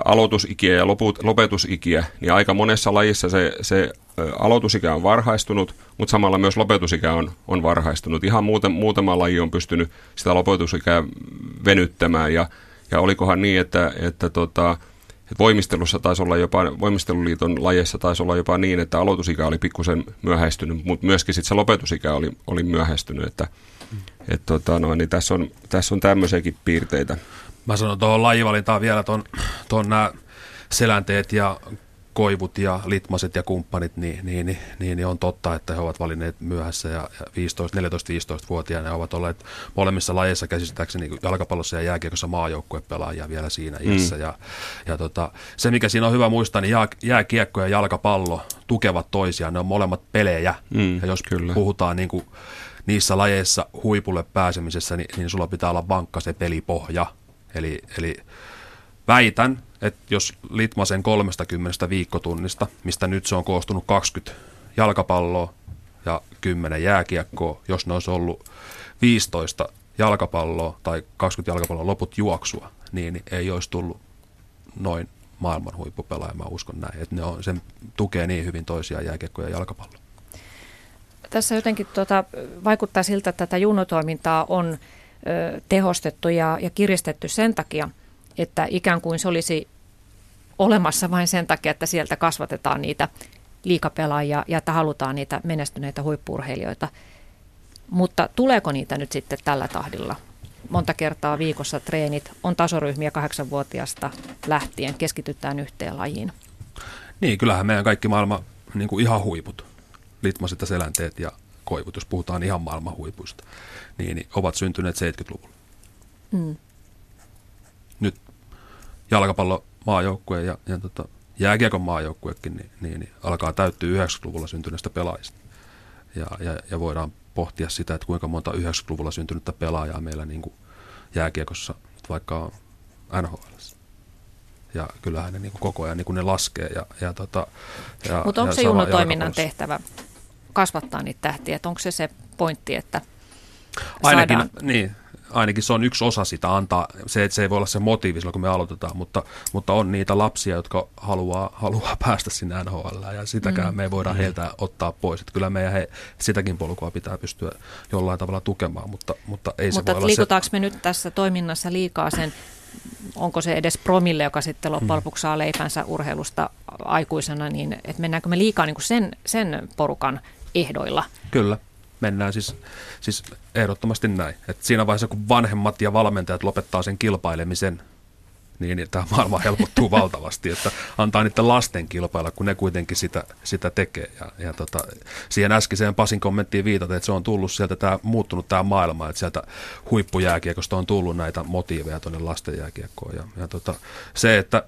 aloitusikiä ja loput, lopetusikiä, niin aika monessa lajissa se, se aloitusikä on varhaistunut, mutta samalla myös lopetusikä on, on varhaistunut. Ihan muuten, muutama laji on pystynyt sitä lopetusikää venyttämään ja, ja olikohan niin, että, että tota, että voimistelussa taisi olla jopa, voimisteluliiton lajeissa taisi olla jopa niin, että aloitusikä oli pikkusen myöhäistynyt, mutta myöskin sitten se lopetusikä oli, oli myöhästynyt, että, et tota, no, niin tässä on, tässä on tämmöisiäkin piirteitä. Mä sanon tuohon lajivalintaan vielä tuon, tuon nämä selänteet ja koivut ja litmaset ja kumppanit, niin, niin, niin, niin, niin on totta, että he ovat valinneet myöhässä ja 15, 14-15-vuotiaana ovat olleet molemmissa lajeissa käsittääkseni niin jalkapallossa ja jääkiekossa maajoukkuepelaajia vielä siinä iässä. Mm. Ja, ja tota, se, mikä siinä on hyvä muistaa, niin jää, jääkiekko ja jalkapallo tukevat toisiaan. Ne on molemmat pelejä. Mm, ja jos kyllä. puhutaan niin kuin niissä lajeissa huipulle pääsemisessä, niin, niin sulla pitää olla vankka se pelipohja. Eli, eli väitän, että jos Litmasen 30 viikkotunnista, mistä nyt se on koostunut 20 jalkapalloa ja 10 jääkiekkoa, jos ne olisi ollut 15 jalkapalloa tai 20 jalkapalloa loput juoksua, niin ei olisi tullut noin maailman huippupelaaja, mä uskon näin. Että ne on, sen tukee niin hyvin toisiaan jääkiekko ja jalkapallo. Tässä jotenkin tuota, vaikuttaa siltä, että tätä junotoimintaa on ö, tehostettu ja, ja kiristetty sen takia, että ikään kuin se olisi olemassa vain sen takia, että sieltä kasvatetaan niitä liikapelaajia ja että halutaan niitä menestyneitä huippurheilijoita. Mutta tuleeko niitä nyt sitten tällä tahdilla? Monta kertaa viikossa treenit, on tasoryhmiä kahdeksanvuotiaasta lähtien, keskitytään yhteen lajiin. Niin, kyllähän meidän kaikki maailma niin kuin ihan huiput litmaset ja selänteet ja koivut, jos puhutaan ihan maailman huipuista, niin, niin ovat syntyneet 70-luvulla. Mm. Nyt jalkapallo maajoukkue ja, ja tota, jääkiekon maajoukkuekin niin, niin, niin alkaa täyttyä 90-luvulla syntyneistä pelaajista. Ja, ja, ja voidaan pohtia sitä, että kuinka monta 90-luvulla syntynyttä pelaajaa meillä niin kuin jääkiekossa vaikka on NHL. Ja kyllähän ne niin kuin koko ajan niin kuin ne laskee. Ja, ja tota, ja, Mutta onko ja se junnotoiminnan tehtävä kasvattaa niitä tähtiä, että onko se se pointti, että Ainakin, saadaan... niin, ainakin se on yksi osa sitä antaa, se, että se ei voi olla se motiivi silloin, kun me aloitetaan, mutta, mutta on niitä lapsia, jotka haluaa, haluaa [LAUGHS] päästä sinne NHL ja sitäkään mm. me ei voida mm. heiltä ottaa pois. Että kyllä meidän he, sitäkin polkua pitää pystyä jollain tavalla tukemaan, mutta, mutta ei mutta se voi olla liikutaanko se... me nyt tässä toiminnassa liikaa sen onko se edes promille, joka sitten loppujen mm. lopuksi saa leipänsä urheilusta aikuisena, niin että mennäänkö me liikaa niin kuin sen, sen porukan ehdoilla. Kyllä. mennään siis, siis ehdottomasti näin. Et siinä vaiheessa, kun vanhemmat ja valmentajat lopettaa sen kilpailemisen, niin tämä maailma helpottuu [LAUGHS] valtavasti, että antaa niiden lasten kilpailla, kun ne kuitenkin sitä, sitä tekee. Ja, ja tota, siihen äskeiseen Pasin kommenttiin viitata, että se on tullut sieltä tämä, muuttunut tämä maailma, että sieltä huippujääkiekosta on tullut näitä motiiveja tuonne lasten jääkiekkoon. Ja, ja tota, se, että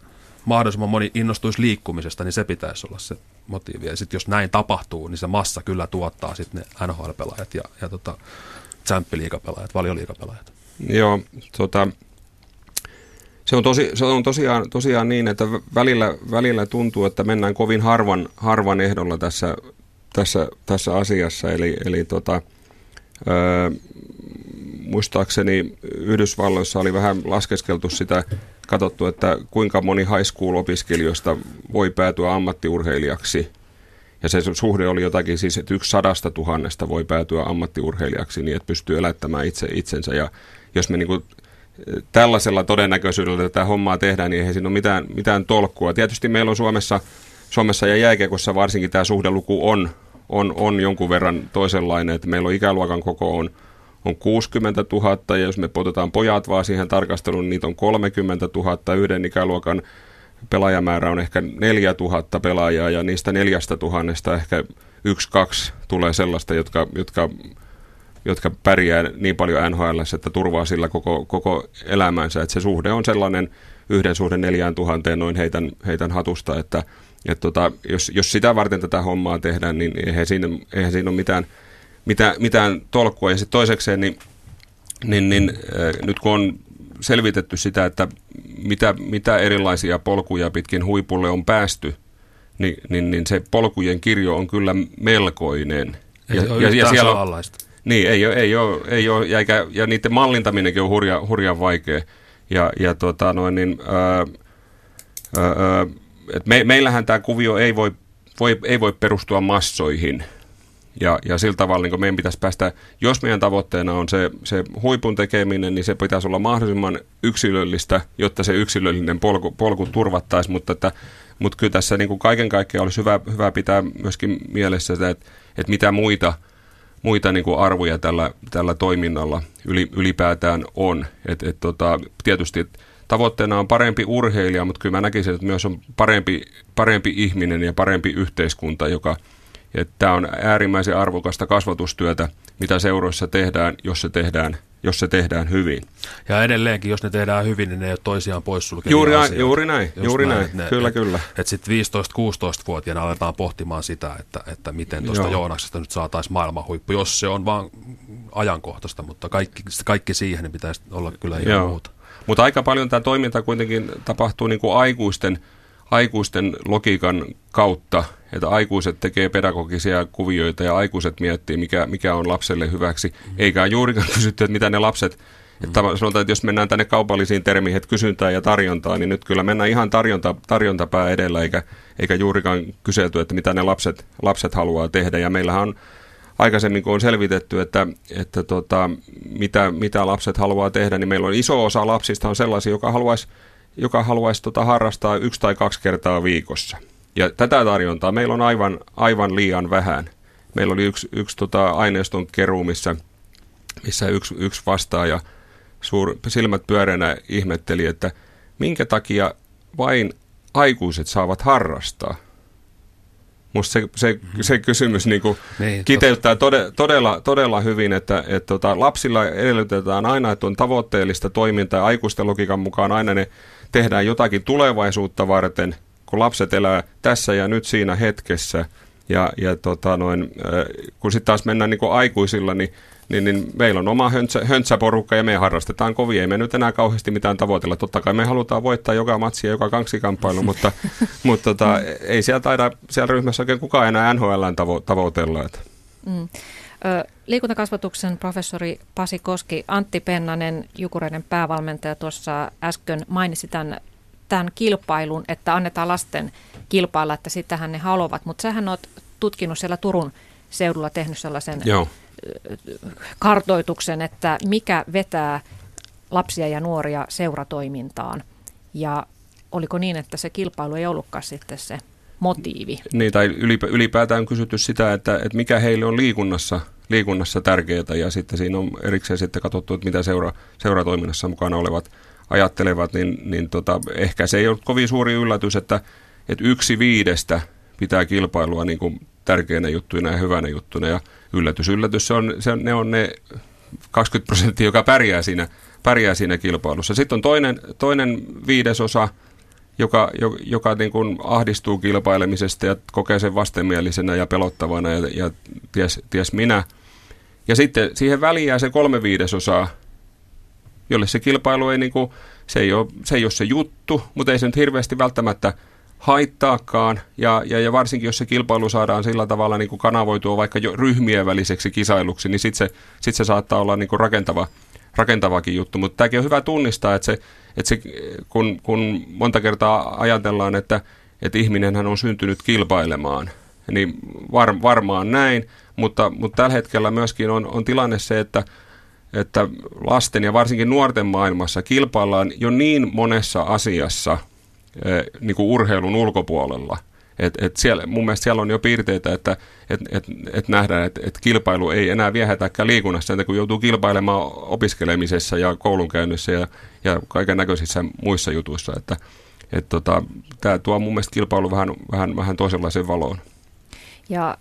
mahdollisimman moni innostuisi liikkumisesta, niin se pitäisi olla se motiivi. Ja sitten jos näin tapahtuu, niin se massa kyllä tuottaa sitten ne NHL-pelaajat ja, ja tota, tsemppiliikapelaajat, valioliikapelaajat. Joo, tota, se on, tosi, se on tosiaan, tosiaan niin, että välillä, välillä tuntuu, että mennään kovin harvan, harvan ehdolla tässä, tässä, tässä asiassa. Eli, eli tota, ö, muistaakseni Yhdysvalloissa oli vähän laskeskeltu sitä, katsottu, että kuinka moni high school-opiskelijoista voi päätyä ammattiurheilijaksi. Ja se suhde oli jotakin siis, että yksi sadasta tuhannesta voi päätyä ammattiurheilijaksi niin, että pystyy elättämään itse itsensä. Ja jos me niin kuin tällaisella todennäköisyydellä tätä hommaa tehdään, niin eihän siinä ole mitään, mitään tolkkua. Tietysti meillä on Suomessa, Suomessa ja jääkiekossa varsinkin tämä suhdeluku on, on, on jonkun verran toisenlainen, että meillä on ikäluokan koko on, on 60 000 ja jos me otetaan pojat vaan siihen tarkasteluun, niin niitä on 30 000, yhden ikäluokan pelaajamäärä on ehkä 4 000 pelaajaa ja niistä neljästä tuhannesta ehkä yksi, kaksi tulee sellaista, jotka, jotka jotka pärjää niin paljon NHL, että turvaa sillä koko, koko elämänsä. Että se suhde on sellainen yhden suhde neljään tuhanteen noin heitän, heitän hatusta, että et tota, jos, jos sitä varten tätä hommaa tehdään, niin eihän siinä, eihän siinä ole mitään, mitään, mitään tolkkua. Ja sitten toisekseen, niin, niin, niin äh, nyt kun on selvitetty sitä, että mitä, mitä erilaisia polkuja pitkin huipulle on päästy, niin, niin, niin se polkujen kirjo on kyllä melkoinen. Ja, ja, ja siellä on, niin, ei ole, ei ole, ei ole ja, eikä, ja niiden mallintaminenkin on hurja, hurjan vaikea. Ja, ja tota noin, niin, ää, ää, et me, meillähän tämä kuvio ei voi, voi, ei voi perustua massoihin. Ja, ja sillä tavalla niin meidän pitäisi päästä, jos meidän tavoitteena on se, se huipun tekeminen, niin se pitäisi olla mahdollisimman yksilöllistä, jotta se yksilöllinen polku, polku turvattaisiin. Mutta, että, mutta kyllä tässä niin kuin kaiken kaikkiaan olisi hyvä, hyvä pitää myöskin mielessä, että, että mitä muita – muita niin kuin arvoja tällä, tällä toiminnalla yli, ylipäätään on. Et, et, tota, tietysti tavoitteena on parempi urheilija, mutta kyllä mä näkisin, että myös on parempi, parempi ihminen ja parempi yhteiskunta, joka Tämä on äärimmäisen arvokasta kasvatustyötä, mitä seuroissa tehdään, jos se tehdaan jos se tehdään hyvin. Ja edelleenkin, jos ne tehdään hyvin, niin ne ei ole toisiaan poissulkevia juuri, asioita. juuri näin, Just juuri näin, ne, kyllä, et, kyllä. Että sitten 15-16-vuotiaana aletaan pohtimaan sitä, että, että miten tuosta Joonaksesta nyt saataisiin maailman huippu, jos se on vaan ajankohtaista, mutta kaikki, kaikki siihen niin pitäisi olla kyllä ihan Joo. muuta. Mutta aika paljon tämä toiminta kuitenkin tapahtuu niin kuin aikuisten – aikuisten logiikan kautta, että aikuiset tekee pedagogisia kuvioita ja aikuiset miettii, mikä, mikä on lapselle hyväksi, mm. eikä juurikaan [LAUGHS] kysytty, että mitä ne lapset, että sanotaan, että jos mennään tänne kaupallisiin termiin, että kysyntää ja tarjontaa, niin nyt kyllä mennään ihan tarjonta, tarjontapää edellä, eikä, eikä juurikaan kyselty, että mitä ne lapset, lapset haluaa tehdä. Ja meillähän on aikaisemmin, kun on selvitetty, että, että tota, mitä, mitä lapset haluaa tehdä, niin meillä on iso osa lapsista on sellaisia, joka haluaisi joka haluaisi tota harrastaa yksi tai kaksi kertaa viikossa. Ja tätä tarjontaa meillä on aivan, aivan liian vähän. Meillä oli yksi, yksi tota aineiston keruu, missä, missä yksi, yksi vastaaja suur, silmät pyöreänä ihmetteli, että minkä takia vain aikuiset saavat harrastaa. Musta se, se, se kysymys niin kuin niin, kiteyttää tode, todella, todella hyvin, että, että tota, lapsilla edellytetään aina, että on tavoitteellista toimintaa. Aikuisten logiikan mukaan aina ne tehdään jotakin tulevaisuutta varten, kun lapset elää tässä ja nyt siinä hetkessä. Ja, ja tota noin, kun sitten taas mennään niin aikuisilla, niin, niin, niin meillä on oma höntsä, höntsäporukka ja me harrastetaan kovin. Ei me nyt enää kauheasti mitään tavoitella. Totta kai me halutaan voittaa joka matsi ja joka kaksikamppailu, [LAUGHS] mutta, mutta tota, ei siellä taida siellä ryhmässä oikein kukaan enää NHL tavo- tavoitella. Että. Mm. Liikuntakasvatuksen professori Pasi Koski, Antti Pennanen, Jukureiden päävalmentaja tuossa äsken mainitsi tämän, tämän kilpailun, että annetaan lasten kilpailla, että sitähän ne haluavat, mutta sähän olet tutkinut siellä Turun seudulla tehnyt sellaisen Joo. kartoituksen, että mikä vetää lapsia ja nuoria seuratoimintaan. Ja oliko niin, että se kilpailu ei ollutkaan sitten se motiivi. Niin, tai ylipäätään on kysytty sitä, että, että mikä heille on liikunnassa, liikunnassa tärkeää ja sitten siinä on erikseen sitten katsottu, että mitä seura, seuratoiminnassa mukana olevat ajattelevat, niin, niin tota, ehkä se ei ole kovin suuri yllätys, että, että yksi viidestä pitää kilpailua niin kuin tärkeänä juttuina ja hyvänä juttuna ja yllätys, yllätys, se on, se ne on ne 20 prosenttia, joka pärjää siinä, pärjää siinä kilpailussa. Sitten on toinen, toinen viidesosa, joka, joka niin kuin ahdistuu kilpailemisesta ja kokee sen vastenmielisenä ja pelottavana ja, ja ties, ties minä. Ja sitten siihen väliin jää se kolme viidesosaa, jolle se kilpailu ei, niin kuin, se ei, ole, se ei ole se juttu, mutta ei se nyt hirveästi välttämättä haittaakaan. Ja, ja, ja varsinkin, jos se kilpailu saadaan sillä tavalla niin kuin kanavoitua vaikka jo ryhmien väliseksi kisailuksi, niin sitten se, sit se saattaa olla niin kuin rakentava, rakentavakin juttu. Mutta tämäkin on hyvä tunnistaa, että, se, että se, kun, kun monta kertaa ajatellaan, että, että ihminenhän on syntynyt kilpailemaan, niin var, varmaan näin, mutta, mutta tällä hetkellä myöskin on, on tilanne se, että että lasten ja varsinkin nuorten maailmassa kilpaillaan jo niin monessa asiassa eh, niin kuin urheilun ulkopuolella. Et, et siellä, mun mielestä siellä on jo piirteitä, että et, et, et nähdään, että et kilpailu ei enää viehätäkään liikunnassa, että kun joutuu kilpailemaan opiskelemisessa ja koulunkäynnissä ja, ja kaiken näköisissä muissa jutuissa. Että et tota, Tämä tuo mun mielestä kilpailu vähän, vähän, vähän toisenlaiseen valoon. Ja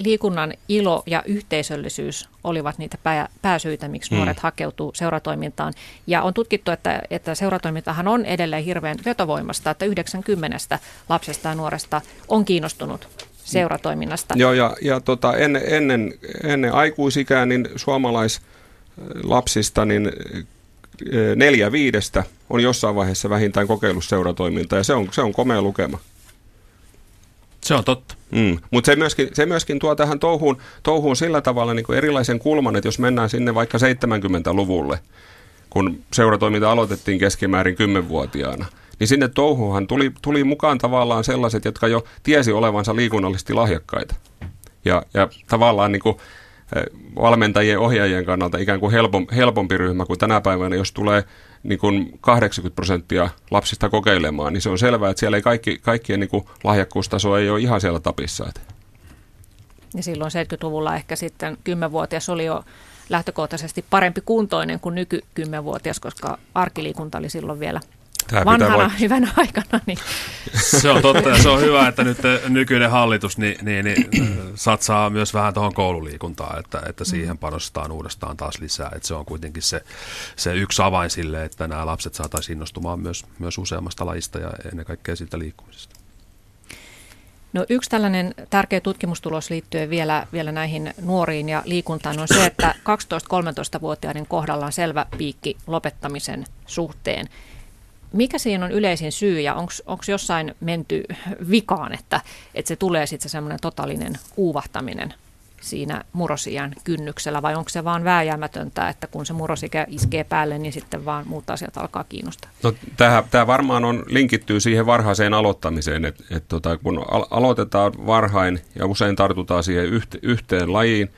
liikunnan ilo ja yhteisöllisyys olivat niitä pää, pääsyitä, miksi mm. nuoret mm. hakeutuu seuratoimintaan. Ja on tutkittu, että, että seuratoimintahan on edelleen hirveän vetovoimasta, että 90 lapsesta ja nuoresta on kiinnostunut seuratoiminnasta. Joo, ja, ja tota, ennen, ennen, ennen aikuisikää niin suomalaislapsista niin eh, neljä viidestä on jossain vaiheessa vähintään kokeillut seuratoimintaa, ja se on, se on komea lukema. Se on totta. Mm. Mutta se myöskin, se myöskin tuo tähän touhuun, touhuun sillä tavalla niin kuin erilaisen kulman, että jos mennään sinne vaikka 70-luvulle, kun seuratoiminta aloitettiin keskimäärin 10-vuotiaana, niin sinne touhuhan tuli, tuli mukaan tavallaan sellaiset, jotka jo tiesi olevansa liikunnallisesti lahjakkaita. Ja, ja tavallaan niin kuin, eh, valmentajien ohjaajien kannalta ikään kuin helpompi, helpompi ryhmä kuin tänä päivänä, jos tulee niin kuin 80 prosenttia lapsista kokeilemaan, niin se on selvää, että siellä ei kaikki, kaikkien niin kuin lahjakkuustaso ei ole ihan siellä tapissa. Ja silloin 70-luvulla ehkä sitten 10-vuotias oli jo lähtökohtaisesti parempi kuntoinen kuin nyky 10-vuotias, koska arkiliikunta oli silloin vielä Tämä vanhana hyvänä aikana. Niin. Se on totta ja se on hyvä, että nyt nykyinen hallitus niin, niin, niin, satsaa myös vähän tuohon koululiikuntaan, että, että siihen panostetaan uudestaan taas lisää. Että se on kuitenkin se, se yksi avain sille, että nämä lapset saataisiin innostumaan myös, myös useammasta lajista ja ennen kaikkea siltä liikkumisesta. No yksi tällainen tärkeä tutkimustulos liittyen vielä, vielä näihin nuoriin ja liikuntaan on se, että 12-13-vuotiaiden kohdalla on selvä piikki lopettamisen suhteen mikä siinä on yleisin syy ja onko jossain menty vikaan, että, että se tulee sitten se semmoinen totaalinen uuvahtaminen siinä murrosiän kynnyksellä vai onko se vaan vääjäämätöntä, että kun se murrosikä iskee päälle, niin sitten vaan muut asiat alkaa kiinnostaa? No, tämä varmaan on linkittyy siihen varhaiseen aloittamiseen, että et tota, kun al- aloitetaan varhain ja usein tartutaan siihen yhte, yhteen lajiin,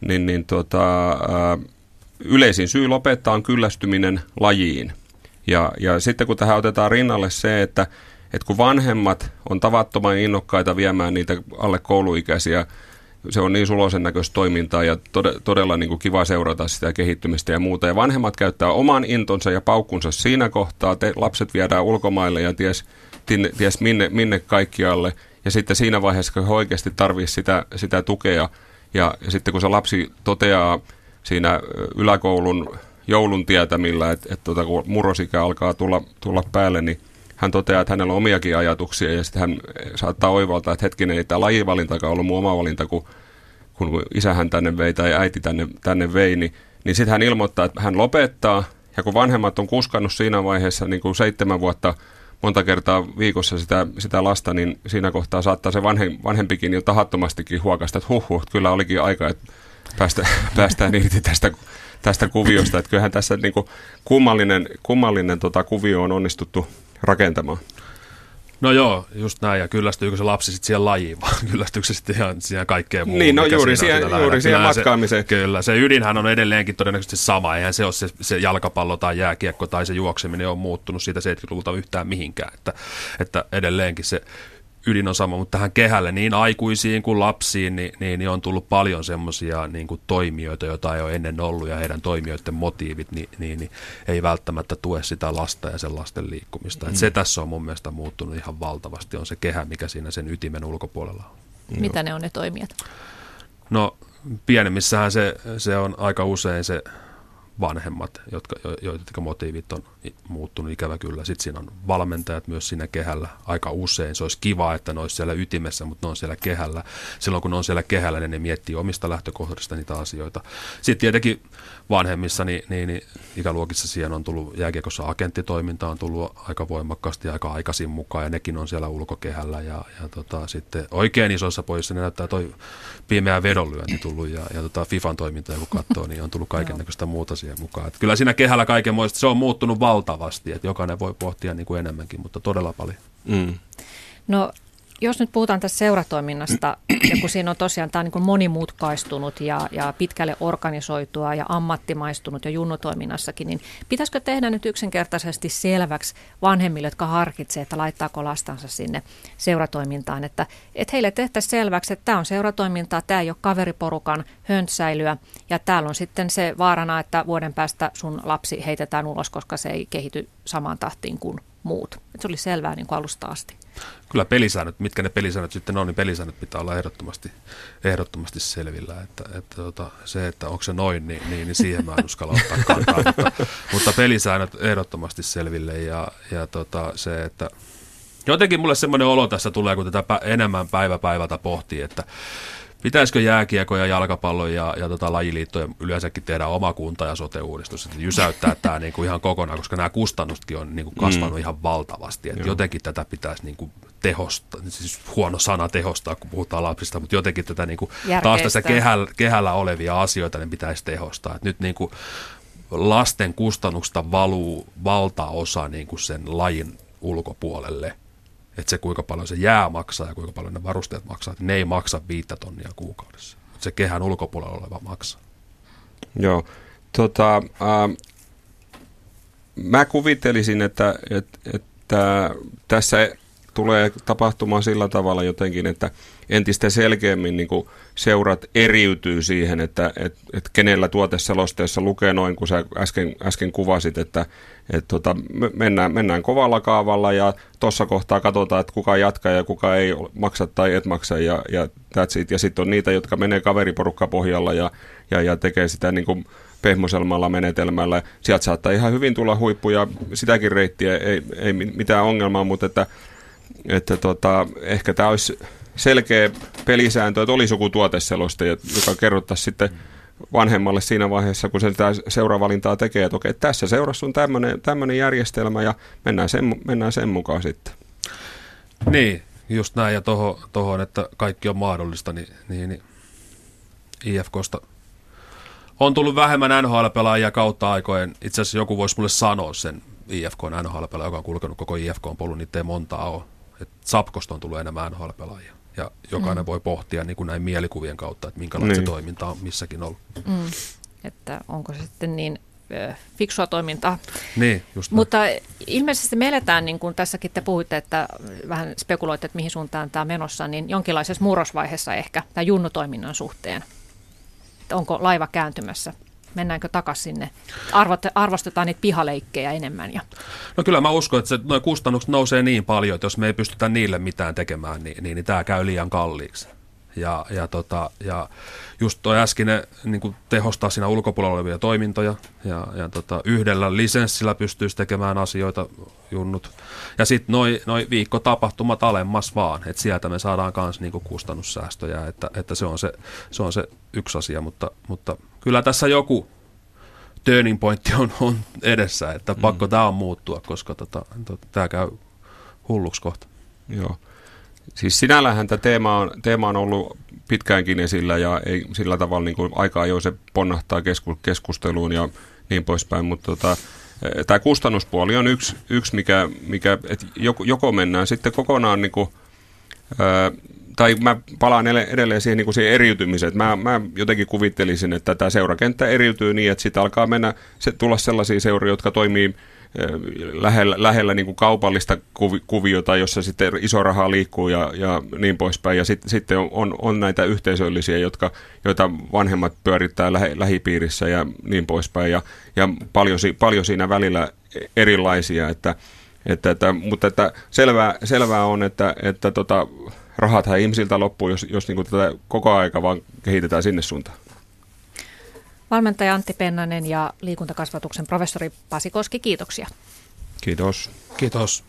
niin, niin tota, ä, yleisin syy lopettaa on kyllästyminen lajiin. Ja, ja sitten kun tähän otetaan rinnalle se, että, että kun vanhemmat on tavattoman innokkaita viemään niitä alle kouluikäisiä, se on niin sulosen näköistä toimintaa ja todella, todella niin kuin kiva seurata sitä kehittymistä ja muuta. Ja vanhemmat käyttää oman intonsa ja paukkunsa siinä kohtaa, te, lapset viedään ulkomaille ja ties, ties minne, minne kaikkialle. Ja sitten siinä vaiheessa, kun he oikeasti tarvitsisi sitä, sitä tukea, ja, ja sitten kun se lapsi toteaa siinä yläkoulun joulun tietämillä, että, että tuota, kun murrosikä alkaa tulla, tulla päälle, niin hän toteaa, että hänellä on omiakin ajatuksia ja sitten hän saattaa oivaltaa, että hetkinen, ei tämä lajivalintakaan ollut mun oma valinta, kun, kun isähän tänne vei tai äiti tänne, tänne vei, niin, niin sitten hän ilmoittaa, että hän lopettaa. Ja kun vanhemmat on kuskannut siinä vaiheessa niin kuin seitsemän vuotta monta kertaa viikossa sitä, sitä lasta, niin siinä kohtaa saattaa se vanhem, vanhempikin jo tahattomastikin huokasta, että huh, huh kyllä olikin aika, että päästä, [LAUGHS] päästään irti tästä tästä kuviosta. Että kyllähän tässä niin kuin kummallinen, kummallinen tota, kuvio on onnistuttu rakentamaan. No joo, just näin. Ja kyllästyykö se lapsi sitten siihen lajiin, vai [LAUGHS] kyllästyykö se sitten ihan siihen kaikkeen muuhun? Niin, no juuri siihen, juuri siihen matkaamiseen. Se, kyllä, se ydinhän on edelleenkin todennäköisesti sama. Eihän se ole se, se jalkapallo tai jääkiekko tai se juokseminen on muuttunut siitä 70-luvulta yhtään mihinkään. Että, että edelleenkin se ydin on sama, mutta tähän kehälle niin aikuisiin kuin lapsiin, niin, niin, niin on tullut paljon semmoisia niin kuin toimijoita, joita ei ole ennen ollut, ja heidän toimijoiden motiivit niin, niin, niin ei välttämättä tue sitä lasta ja sen lasten liikkumista. Mm. Et se tässä on mun mielestä muuttunut ihan valtavasti, on se kehä, mikä siinä sen ytimen ulkopuolella on. Mitä ne on ne toimijat? No pienemmissähän se, se on aika usein se vanhemmat, jotka, jotka motiivit on muuttunut ikävä kyllä. Sitten siinä on valmentajat myös siinä kehällä aika usein. Se olisi kiva, että ne olisi siellä ytimessä, mutta ne on siellä kehällä. Silloin kun ne on siellä kehällä, niin ne miettii omista lähtökohdista niitä asioita. Sitten tietenkin vanhemmissa niin, niin, niin ikäluokissa siihen on tullut jääkiekossa agenttitoiminta on tullut aika voimakkaasti aika aikaisin mukaan ja nekin on siellä ulkokehällä ja, ja tota, sitten oikein isoissa pojissa ne näyttää toi pimeä vedonlyönti tullut ja, ja tota FIFAn toiminta kun katsoo, niin on tullut kaiken näköistä muuta siihen mukaan. Et kyllä siinä kehällä kaiken muista se on muuttunut valtavasti, että jokainen voi pohtia niin kuin enemmänkin, mutta todella paljon. Mm. No jos nyt puhutaan tästä seuratoiminnasta, ja kun siinä on tosiaan tämä on niin monimutkaistunut ja, ja pitkälle organisoitua ja ammattimaistunut ja junnotoiminnassakin, niin pitäisikö tehdä nyt yksinkertaisesti selväksi vanhemmille, jotka harkitsevat, että laittaako lastansa sinne seuratoimintaan, että, että heille tehtäisiin selväksi, että tämä on seuratoimintaa, tämä ei ole kaveriporukan höntsäilyä, ja täällä on sitten se vaarana, että vuoden päästä sun lapsi heitetään ulos, koska se ei kehity samaan tahtiin kuin muut. Että se oli selvää niin kuin alusta asti kyllä pelisäännöt, mitkä ne pelisäännöt sitten on, niin pelisäännöt pitää olla ehdottomasti, ehdottomasti selvillä. Että, että tota, se, että onko se noin, niin, niin, niin siihen mä en uskalla ottaa kantaa. mutta, mutta pelisäännöt ehdottomasti selville ja, ja tota, se, että jotenkin mulle semmoinen olo tässä tulee, kun tätä enemmän päivä päivältä pohtii, että pitäisikö jääkiekko ja jalkapallo ja, ja tota lajiliittoja yleensäkin tehdä oma kunta- ja sote-uudistus, että jysäyttää tämä [LAUGHS] niinku ihan kokonaan, koska nämä kustannustkin on niinku kasvanut mm. ihan valtavasti. Että jotenkin tätä pitäisi niinku tehostaa, siis huono sana tehostaa, kun puhutaan lapsista, mutta jotenkin tätä niinku, taas tässä kehällä, kehällä olevia asioita niin pitäisi tehostaa. Et nyt niinku, lasten kustannuksista valuu valtaosa niinku sen lajin ulkopuolelle – että se kuinka paljon se jää maksaa ja kuinka paljon ne varusteet maksaa, ne ei maksa viittä tonnia kuukaudessa. Että se kehän ulkopuolella oleva maksaa. Joo, tota, äh, mä kuvittelisin, että, että, että tässä tulee tapahtumaan sillä tavalla jotenkin, että entistä selkeämmin niin kuin seurat eriytyy siihen, että et, et kenellä tuoteselosteessa lukee noin, kun sä äsken, äsken kuvasit, että et tota, mennään, mennään kovalla kaavalla ja tuossa kohtaa katsotaan, että kuka jatkaa ja kuka ei maksa tai et maksa ja, ja that's it. Ja sitten on niitä, jotka menee kaveriporukka pohjalla ja, ja, ja tekee sitä niin kuin pehmoselmalla menetelmällä. Sieltä saattaa ihan hyvin tulla huippuja, sitäkin reittiä ei, ei mitään ongelmaa, mutta että että tota, ehkä tämä olisi selkeä pelisääntö, että olisi joku tuoteseloste, joka kerrottaisi sitten vanhemmalle siinä vaiheessa, kun se seuravalintaa tekee, että okei, tässä seurassa on tämmöinen järjestelmä ja mennään sen, mennään sen mukaan sitten. Niin, just näin ja tohon, tohon että kaikki on mahdollista, niin, niin, niin IFKsta on tullut vähemmän NHL-pelaajia kautta aikojen. Itse asiassa joku voisi mulle sanoa sen IFK NHL-pelaaja, joka on kulkenut koko IFK-polun, niitä ei montaa ole. Et Sapkosta on tullut enemmän NHL-pelaajia. Ja jokainen mm. voi pohtia niin kuin näin mielikuvien kautta, että minkälaista niin. toiminta on missäkin ollut. Mm. Että onko se sitten niin fiksua toimintaa. Niin, just Mutta ilmeisesti me eletään, niin kuin tässäkin te puhuitte, että vähän spekuloitte, että mihin suuntaan tämä on menossa, niin jonkinlaisessa murrosvaiheessa ehkä tämän junnutoiminnan suhteen. Että onko laiva kääntymässä mennäänkö takaisin sinne, Arvot, arvostetaan niitä pihaleikkejä enemmän. Ja. No kyllä mä uskon, että nuo kustannukset nousee niin paljon, että jos me ei pystytä niille mitään tekemään, niin, niin, niin tämä käy liian kalliiksi. Ja, ja, tota, ja just tuo äskinen niin tehostaa siinä ulkopuolella olevia toimintoja ja, ja tota, yhdellä lisenssillä pystyisi tekemään asioita junnut. Ja sitten noin noi viikkotapahtumat alemmas vaan, että sieltä me saadaan myös niin kustannussäästöjä, että, että se, on se, se on se yksi asia, mutta, mutta kyllä tässä joku turning pointti on, on edessä, että mm. pakko tämä on muuttua, koska tota, tota, tämä käy hulluksi kohta. Joo. Siis sinällähän tämä teema on, teema on ollut pitkäänkin esillä ja ei sillä tavalla niin kuin aikaa jo se ponnahtaa keskusteluun ja niin poispäin, mutta tota, eh, tämä kustannuspuoli on yksi, yksi mikä, mikä että joko, joko mennään sitten kokonaan niin kuin, ää, tai mä palaan edelleen siihen, niin kuin siihen eriytymiseen. Mä, mä jotenkin kuvittelisin, että tämä seurakenttä eriytyy niin, että sitten alkaa mennä, se, tulla sellaisia seuria, jotka toimii lähellä, lähellä niin kuin kaupallista kuviota, jossa sitten iso raha liikkuu ja, ja niin poispäin. Ja sit, sitten on, on näitä yhteisöllisiä, jotka, joita vanhemmat pyörittää lähe, lähipiirissä ja niin poispäin. Ja, ja paljon, paljon siinä välillä erilaisia, että, että, että, mutta että selvää, selvää on, että, että tota, rahathan ihmisiltä loppuu, jos, jos niin kuin tätä koko aika vaan kehitetään sinne suuntaan. Valmentaja Antti Pennanen ja liikuntakasvatuksen professori Pasi Koski, kiitoksia. Kiitos. Kiitos.